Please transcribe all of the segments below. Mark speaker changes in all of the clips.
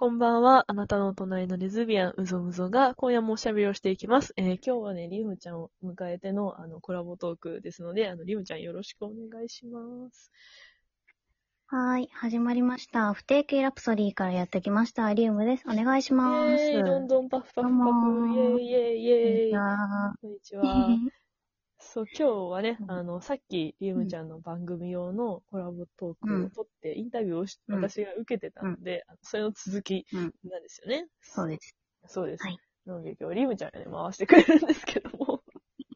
Speaker 1: こんばんは。あなたのお隣のレズビアン、うぞうぞが、今夜もおしゃべりをしていきます。えー今日はね、リムちゃんを迎えての、あの、コラボトークですので、あの、リムちゃんよろしくお願いします。
Speaker 2: はーい、始まりました。不定期ラプソディからやってきました。リウムです。お願いします。
Speaker 1: イェーイどんどんパフパフパフイェーイイェーイイェーイ
Speaker 2: は
Speaker 1: こんにちは。そう、今日はね
Speaker 2: う、ん
Speaker 1: あの、さっき、リムちゃんの番組用のコラボトーク
Speaker 2: うん
Speaker 1: を撮って、インタビューをし、
Speaker 2: うん
Speaker 1: 私が受けてたので、それの続き
Speaker 2: うん
Speaker 1: なんですよね。
Speaker 2: そうです。
Speaker 1: そうです。
Speaker 2: はい
Speaker 1: なので今日リムちゃんがね、回してくれるんですけども。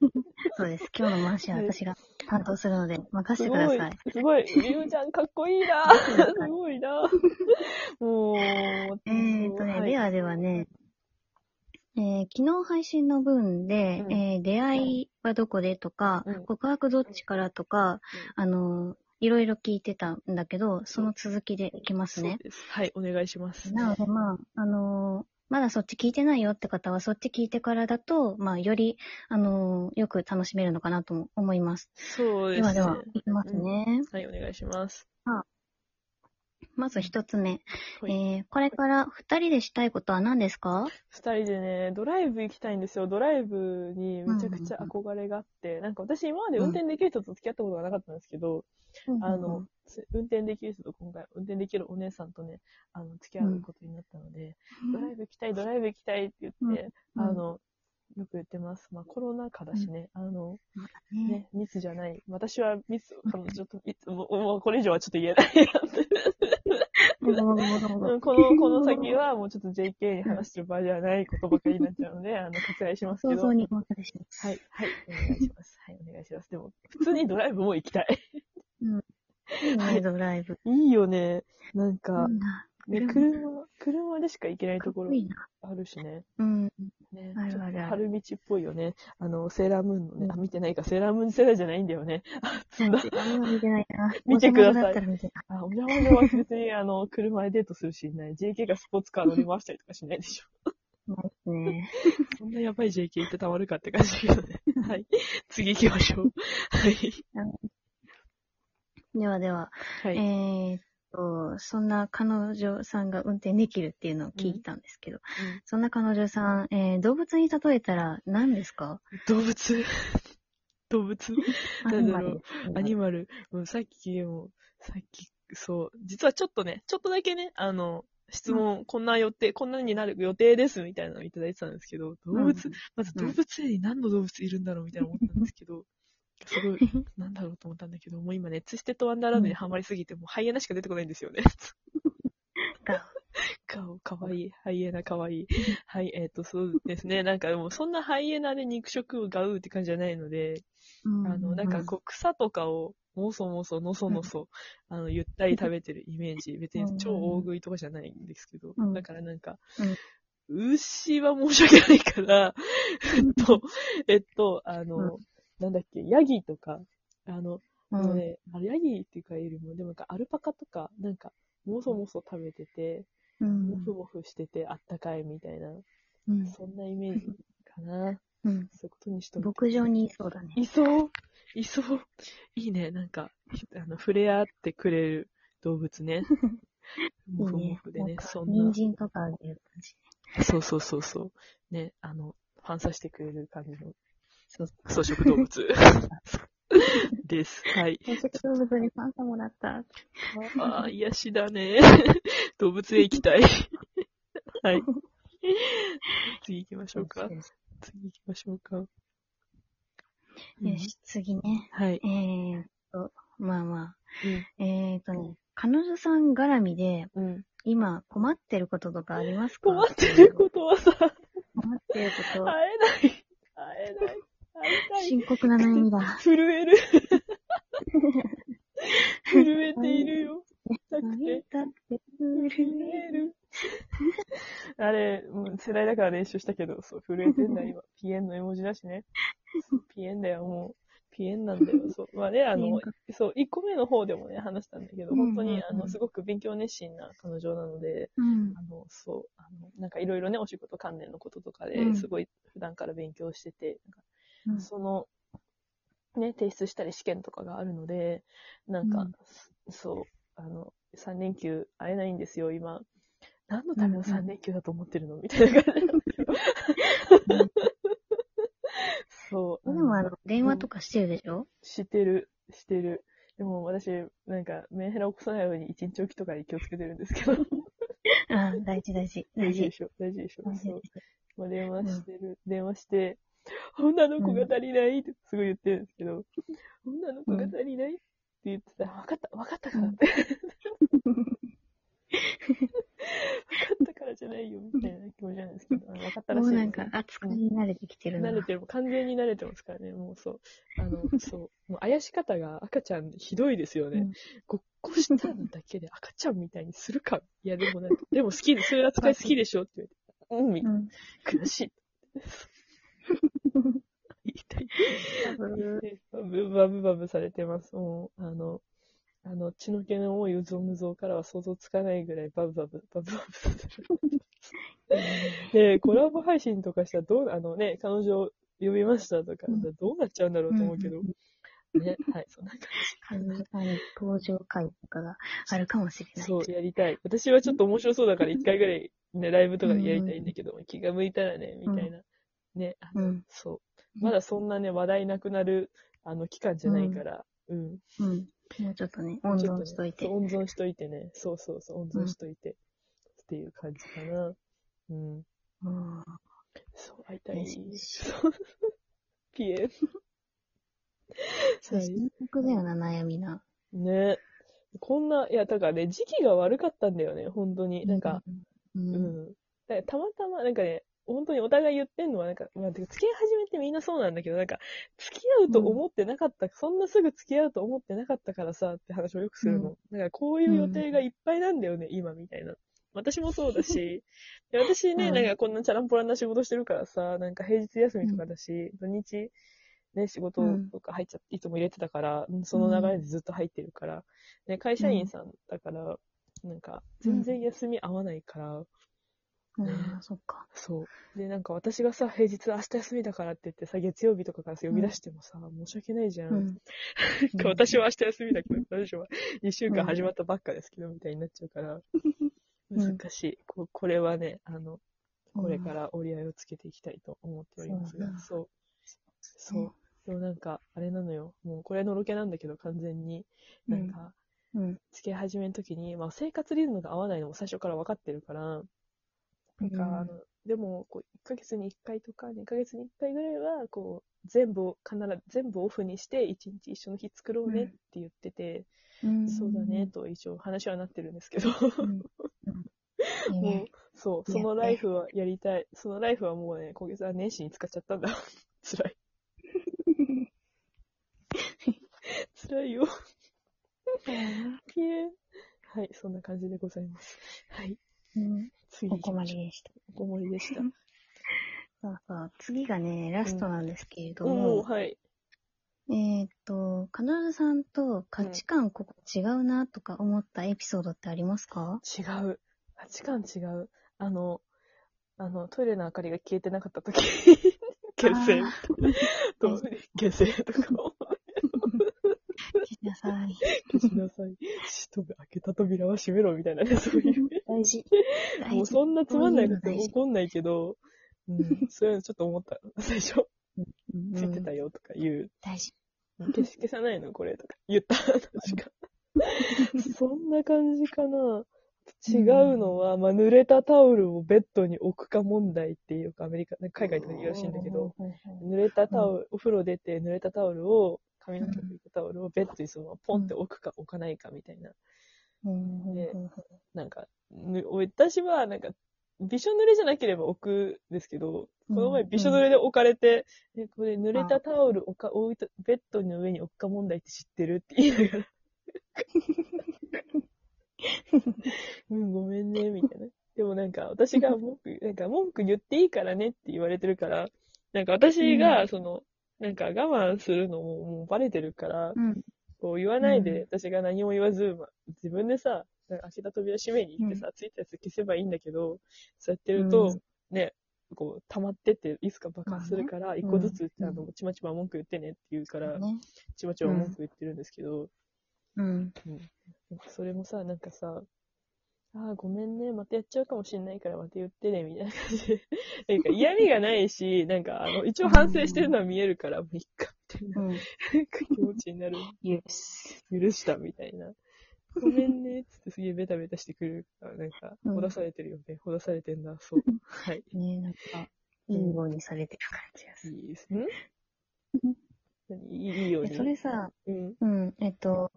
Speaker 2: そうです。今日の回しは私が担当するので、任せてください。、
Speaker 1: すごい、リムちゃんかっこいいな すごいなもう、
Speaker 2: えーとね、
Speaker 1: はい
Speaker 2: ではではね、えー昨日配信の分で、
Speaker 1: うん
Speaker 2: えー出会いはどこでとか、
Speaker 1: うん
Speaker 2: 告白どっちからとか、あのーいろいろ聞いてたんだけど、その続きでいきますね
Speaker 1: そう。です。はい、お願いします。
Speaker 2: なので、まあ、あのーまだそっち聞いてないよって方は、そっち聞いてからだと、まあ、より、あのーよく楽しめるのかなとも思います。
Speaker 1: そうでね。
Speaker 2: ですはでは、いきますね。
Speaker 1: はい、お願いします。
Speaker 2: まず一つ目。
Speaker 1: はい。
Speaker 2: えー、これから二人でしたいことは何ですか？
Speaker 1: 二人でね、ドライブ行きたいんですよ。ドライブにめちゃくちゃ憧れがあって、なんか私今まで運転できる人と付き合ったことがなかったんですけど、あの、つ運転できる人と今回、運転できるお姉さんとね、あの、付き合うことになったので、ドライブ行きたい、ドライブ行きたいって言って、
Speaker 2: うん。
Speaker 1: あの、よく言ってます。まあコロナ禍だしね、あの、
Speaker 2: ね
Speaker 1: ね、ミスじゃない。私はミス、あの、ちょっと、いつもう、もうこれ以上はちょっと言えないなって。この、この先はもうちょっと JK に話してる場合ではないことばかりになっちゃうので、あの、割愛しますけど。はい、はい、お願いします。はい、お願いします。でも、普通にドライブも行きたい。
Speaker 2: いいね、
Speaker 1: はい
Speaker 2: ドライブ。
Speaker 1: いいよね。なんか。ね、
Speaker 2: 車
Speaker 1: 車、車でしか行けない
Speaker 2: か
Speaker 1: ところ。あるしね。
Speaker 2: うん。
Speaker 1: ね、
Speaker 2: あるあるある
Speaker 1: 春道っぽいよね。あの、セーラームーンのね、
Speaker 2: うん
Speaker 1: あ、見てないか、セーラームーン世代じゃないんだよね。あ、積んだ。
Speaker 2: あんま見てないな。
Speaker 1: 見てくださいあ、お邪魔女は別に、あの、車でデートするシーンない。JK がスポーツカー乗り回したりとかしないでしょ。
Speaker 2: ね。
Speaker 1: そんなやばい JK ってたまるかって感じだけどね。はい。次行きましょう。はい。
Speaker 2: ではでは、
Speaker 1: はい。
Speaker 2: えーっと、そんな彼女さんが運転できるっていうのを聞いたんですけど、そんな彼女さん、えー動物に例えたら何ですか？
Speaker 1: 動物？動物？
Speaker 2: アニマル。です。
Speaker 1: アニマル。うんさっきも、さっき、そう、実はちょっとね、ちょっとだけね、あの、質問、こんな予定、こんなになる予定ですみたいなのをいただいてたんですけど、動物、
Speaker 2: うん。
Speaker 1: まず動物園に何の動物いるんだろうみたいな思ったんですけど、すごい、なんだろうと思ったんだけど、もう今ね、ツイステッドワンダーランドにハマりすぎて、もうハイエナしか出てこないんですよね。
Speaker 2: が
Speaker 1: 顔、かわい。い。ハイエナかわい。い。はい、えっ、と、そうですね。なんかでも、そんなハイエナで肉食をガウーって感じじゃないので、あの、なんかこう、草とかを、もそもそ、のそのそ、あの、ゆったり食べてるイメージ。別に超大食いとかじゃないんですけど、
Speaker 2: うん。
Speaker 1: だからなんか、牛は申し訳ないから、えっと、えっと、あの、なんだっけ、ヤギとか、あの、
Speaker 2: うん、
Speaker 1: ね、あのヤギっていうかよりも、でもなんかアルパカとか、なんか、もそもそ食べてて、
Speaker 2: うん
Speaker 1: もふもふしててあったかいみたいな、
Speaker 2: うん
Speaker 1: そんなイメージかな。
Speaker 2: うん
Speaker 1: そういうことにしと
Speaker 2: 牧場にいそうだね。
Speaker 1: いそう？いそう？いいね。なんか、あの、触れ合ってくれる動物ね。もふもふでね、
Speaker 2: なんか
Speaker 1: そんな
Speaker 2: 人。参とかあげる感じ。
Speaker 1: そうそうそうそう。ね、あの、ファンさしてくれる感じの、そう草食動物 です。はい。
Speaker 2: 草食動物にパンサもらった。
Speaker 1: ああ、癒しだね。動物園行きたい。はい。次行きましょうか。次行きましょうか。
Speaker 2: よし、次ね。
Speaker 1: はい。
Speaker 2: えーっと、まあまあ。
Speaker 1: うん
Speaker 2: えーっとね、彼女さん絡みで、
Speaker 1: うん。
Speaker 2: 今困ってることとかありますか？
Speaker 1: 困ってることはさ、
Speaker 2: 困ってること。
Speaker 1: 会えない。会えない。
Speaker 2: 深刻な悩みだ。
Speaker 1: 震える。震えているよ。だって、震える。あれ、もう世代だから練習したけど、そう、震えてんだ、今。ピエンの絵文字だしね。ピエンだよ、もう。ピエンなんだよ。そう。まあね、あの、そう、1個目の方でもね、話したんだけど、本当に、あの、すごく勉強熱心な彼女なので、
Speaker 2: うん
Speaker 1: あ。の、そう、あの、なんかいろいろね、お仕事関連のこととかで
Speaker 2: うん
Speaker 1: すごい普段から勉強してて、
Speaker 2: うん
Speaker 1: その、ね、提出したり試験とかがあるので、なんか、
Speaker 2: うん
Speaker 1: そう、あの、3連休会えないんですよ、今。何のための3連休だと思ってるの？みたいな感じなんですよ。そう。
Speaker 2: でもあの、電話とかしてるでしょ？
Speaker 1: してる、してる。でも私、なんか、メンヘラ起こさないように一日おきとかに気をつけてるんですけど。
Speaker 2: あ大事大事。大事
Speaker 1: 大事で。しょ、大事でしょ。そうまあ、電話してる、電話して、女の子が足りないってすごい言ってるんですけど、女の子が足りないって言ってたら、分かった、分かったからって。分かったからじゃないよ、みたいな気持ちなんですけど、分かったらしい。
Speaker 2: もうなんか扱いに慣れてきてるな。
Speaker 1: 慣れてる、完全に慣れてますからね、もうそう。あの、そう。もう、あやし方が赤ちゃんひどいですよね。
Speaker 2: うん
Speaker 1: ごっこしたのだけで赤ちゃんみたいにするか？いや、でもなんか、でも好きで、そういう扱い好きでしょって言われて。うん、みたいな。
Speaker 2: うん。
Speaker 1: 悔しい。バブバブバブされてます。もう、あの、あの、血の気の多いうぞむぞうからは想像つかないぐらいバブバブ、バブバブされてる。で、コラボ配信とかしたらどう、あのね、彼女呼びましたとか、
Speaker 2: うん
Speaker 1: どうなっちゃうんだろうと思うけど、
Speaker 2: うん
Speaker 1: ね、はい、そんな感
Speaker 2: 彼女さんに登場会とかがあるかもしれ
Speaker 1: じ。
Speaker 2: ない。
Speaker 1: そう、やりたい。私はちょっと面白そうだから一回ぐらい、ね、ライブとかでやりたいんだけど、気が向いたらね、みたいな。ね、あの、
Speaker 2: うん
Speaker 1: そう。まだそんなね、話題なくなる、あの、期間じゃないから、うん。
Speaker 2: うん。もうちょっとね、温存しといて。
Speaker 1: 温存しといてね。そうそうそう、温存しといて。っていう感じかな。うん。
Speaker 2: うん。
Speaker 1: そう、会いたい。
Speaker 2: よし
Speaker 1: そうピエ
Speaker 2: そう、深刻だよな、悩みな。
Speaker 1: ね。こんな、いや、だからね、時期が悪かったんだよね、本当に。なんか、
Speaker 2: う、
Speaker 1: うんん。だからたまたま、なんかね、本当にお互い言ってんのは、なんか、まあ、付き合い始めてみんなそうなんだけど、なんか、付き合うと思ってなかった、そんなすぐ付き合うと思ってなかったからさ、って話をよくするの。だから、こういう予定がいっぱいなんだよね、今、みたいな。私もそうだし、で私ね、
Speaker 2: うん。
Speaker 1: なんかこんなチャランポランな仕事してるからさ、なんか平日休みとかだし、土日、ね、仕事とか入っちゃって、いつも入れてたから、うんその流れでずっと入ってるから、ね、会社員さんだから、なんか、全然休み合わないから、
Speaker 2: うん、ああ、そっか。
Speaker 1: そう。で、なんか私がさ、平日明日休みだからって言ってさ、月曜日とかからさ呼び出してもさ、申し訳ないじゃん。
Speaker 2: うん。
Speaker 1: なんか私は明日休みだけど、私は2週間始まったばっかですけど、みたいになっちゃうから、
Speaker 2: うん
Speaker 1: 難しい。ここれはね、あの、これから折り合いをつけていきたいと思っておりますが、
Speaker 2: うん
Speaker 1: そう。そう。でもなんか、あれなのよ。もうこれのろけなんだけど、完全に。なんか、
Speaker 2: うん。
Speaker 1: 付き合い始めの時に、まあ生活リズムが合わないのも最初から分かってるから、なんか、
Speaker 2: うん
Speaker 1: あの、でも、こう、1ヶ月に1回とか、2ヶ月に1回ぐらいは、こう、全部を、必ず、全部オフにして、1日一緒の日作ろうねって言ってて、
Speaker 2: うん
Speaker 1: そうだね、。と一応話はなってるんですけど、
Speaker 2: うん。
Speaker 1: もう
Speaker 2: ね。、
Speaker 1: そう、そのライフはやりたい。そのライフはもうね、今月は年始に使っちゃったんだ。辛い。辛いよ。はい、そんな感じでございます。はい、
Speaker 2: うん。
Speaker 1: 次
Speaker 2: ここま
Speaker 1: 行きましょう。
Speaker 2: ででした。
Speaker 1: ここまででした。
Speaker 2: そうそう。次がね、ラストなんですけれど
Speaker 1: お
Speaker 2: も
Speaker 1: お、はい。
Speaker 2: えーっと、彼女さんと価値観ここ違うなとか思ったエピソードってありますか？
Speaker 1: 違う。価値観違う。あの、あの、トイレの明かりが消えてなかった時 消せ
Speaker 2: あ
Speaker 1: と、消せとか思う。
Speaker 2: 消しなさい。
Speaker 1: 消しなさい。しと開けた扉は閉めろみたいなね、そういう。
Speaker 2: 大事。
Speaker 1: もうそんなつまんないこと起こんないけど、うん、そういうのちょっと思った。最初、
Speaker 2: うん
Speaker 1: ついてたよとか言う。
Speaker 2: 大事。
Speaker 1: 消し消さないのこれとか言った。確か。そんな感じかな。違うのは、まあ、濡れたタオルをベッドに置くか問題っていうか、アメリカ、海外とか言うらしいんだけど、濡れたタオル、お風呂出て濡れたタオルを、髪の毛拭いたタオルをベッドにそのままポンって置くか置かないかみたいな。でなん。か、ぬ私はなん。か、びしょ濡れじゃなければ置くん。ですけど、この前びしょ濡れで置かれて、えこれ濡れたタオル置か置いた、ベッドの上に置くか問題って知ってるって言いながら。うん、ごめん。ね、みたいな。でもなん。か、私が文句、なん。か文句言っていいからねって言われてるから、なん。か私が、その、なんか我慢するのももうバレてるから、
Speaker 2: うん。
Speaker 1: こう言わない
Speaker 2: うん。
Speaker 1: で、私が何も言わず、まあ、自分でさ、開けた扉閉めに行ってさ、ついたやつ消せばいいんだけど、そうやってると、
Speaker 2: うん。
Speaker 1: ね、こう、溜まってって、いつか爆発するから、一個ずつ、
Speaker 2: うん
Speaker 1: あの、ちまちま文句言ってねって言うから、
Speaker 2: ね。
Speaker 1: ちまちま文句言ってるんですけど、
Speaker 2: うん。
Speaker 1: なんかそれもさ、なんかさ、ああ、ごめんね、またやっちゃうかもしんないからまた言ってね、みたいな感じで。なんか嫌味がないし、なんかあの、一応反省してるのは見えるから、もういっか、みたいな、
Speaker 2: うん。
Speaker 1: 気持ちになる。
Speaker 2: 許す。
Speaker 1: 許した、みたいな。ごめんね、つってすげえベタベタしてくるから、なんか、
Speaker 2: うん
Speaker 1: ほだされてるよね。ほだされてんだ、そう。はい。
Speaker 2: ねなんか、いいようにされてる感じがする。
Speaker 1: いいですね。何？いいよう
Speaker 2: え
Speaker 1: に。
Speaker 2: それさ、
Speaker 1: うん。
Speaker 2: うん、えっと、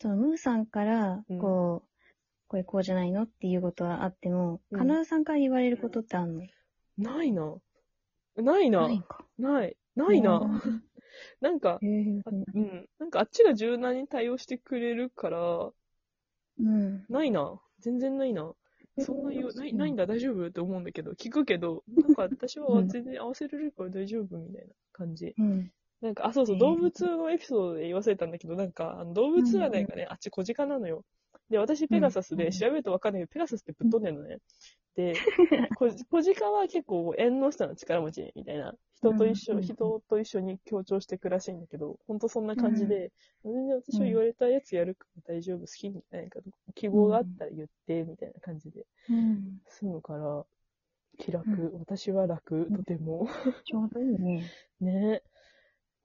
Speaker 2: そのムーさんから
Speaker 1: うん、
Speaker 2: こう、これこうじゃないの？っていうことはあっても、
Speaker 1: うん
Speaker 2: カナダさんから言われることってあんの？
Speaker 1: ないな。ないな。
Speaker 2: ないか。
Speaker 1: ない。ないな。
Speaker 2: うん
Speaker 1: なんか、
Speaker 2: へえ
Speaker 1: あうん。なんかあっちが柔軟に対応してくれるから、
Speaker 2: うん。
Speaker 1: ないな。全然ないな。そんな言う、ない、
Speaker 2: うん
Speaker 1: ないんだ、大丈夫？って思うんだけど、聞くけど、なんか私は
Speaker 2: うん
Speaker 1: 全然合わせられるから大丈夫みたいな感じ。
Speaker 2: うん。
Speaker 1: なんか、あ、そうそう、動物のエピソードで言わせたんだけど、なんか、あの動物占いがね、あっち小鹿なのよ。で、私ペガサス
Speaker 2: うん
Speaker 1: で調べるとわかんないけど、ペガサスってぶっ飛んでんのね。で、こ小鹿は結構縁の下の力持ちみたいな。人と一緒、人と一緒に協調していくらしいんだけど、ほんとそんな感じで、全然私は言われたやつやるから大丈夫、好きに、なんか、希望があったら言って、みたいな感じで
Speaker 2: うん。
Speaker 1: 済むから、気楽、
Speaker 2: う
Speaker 1: 私は楽、
Speaker 2: うん
Speaker 1: とても。
Speaker 2: ちょうどいいね。
Speaker 1: ねえ。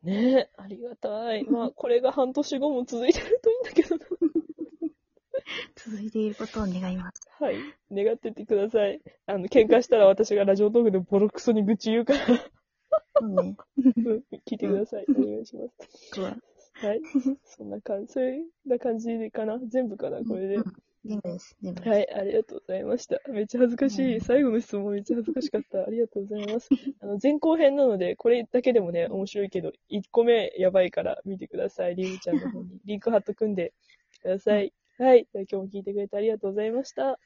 Speaker 1: ねえ、ありがたい。まあ、これが半年後も続いてるといいんだけどな。
Speaker 2: 続いていることを願います。
Speaker 1: はい。願っててください。あの、喧嘩したら私がラジオトークでボロクソに愚痴言うから、
Speaker 2: そう
Speaker 1: ん聞いてください。お願いします。
Speaker 2: 僕は。
Speaker 1: はい。そんな感じ、そういうな感じでかな。全部かな、これで
Speaker 2: うん。全部です。全部です。
Speaker 1: はい、ありがとうございました。めっちゃ恥ずかしい。
Speaker 2: うん
Speaker 1: 最後の質問めっちゃ恥ずかしかった。ありがとうございます。あの、前後編なので、これだけでもね、面白いけど、1個目やばいから見てください。りゅうちゃんの方にリンク貼っとくんで、ください。はい。今日も聞いてくれてありがとうございました。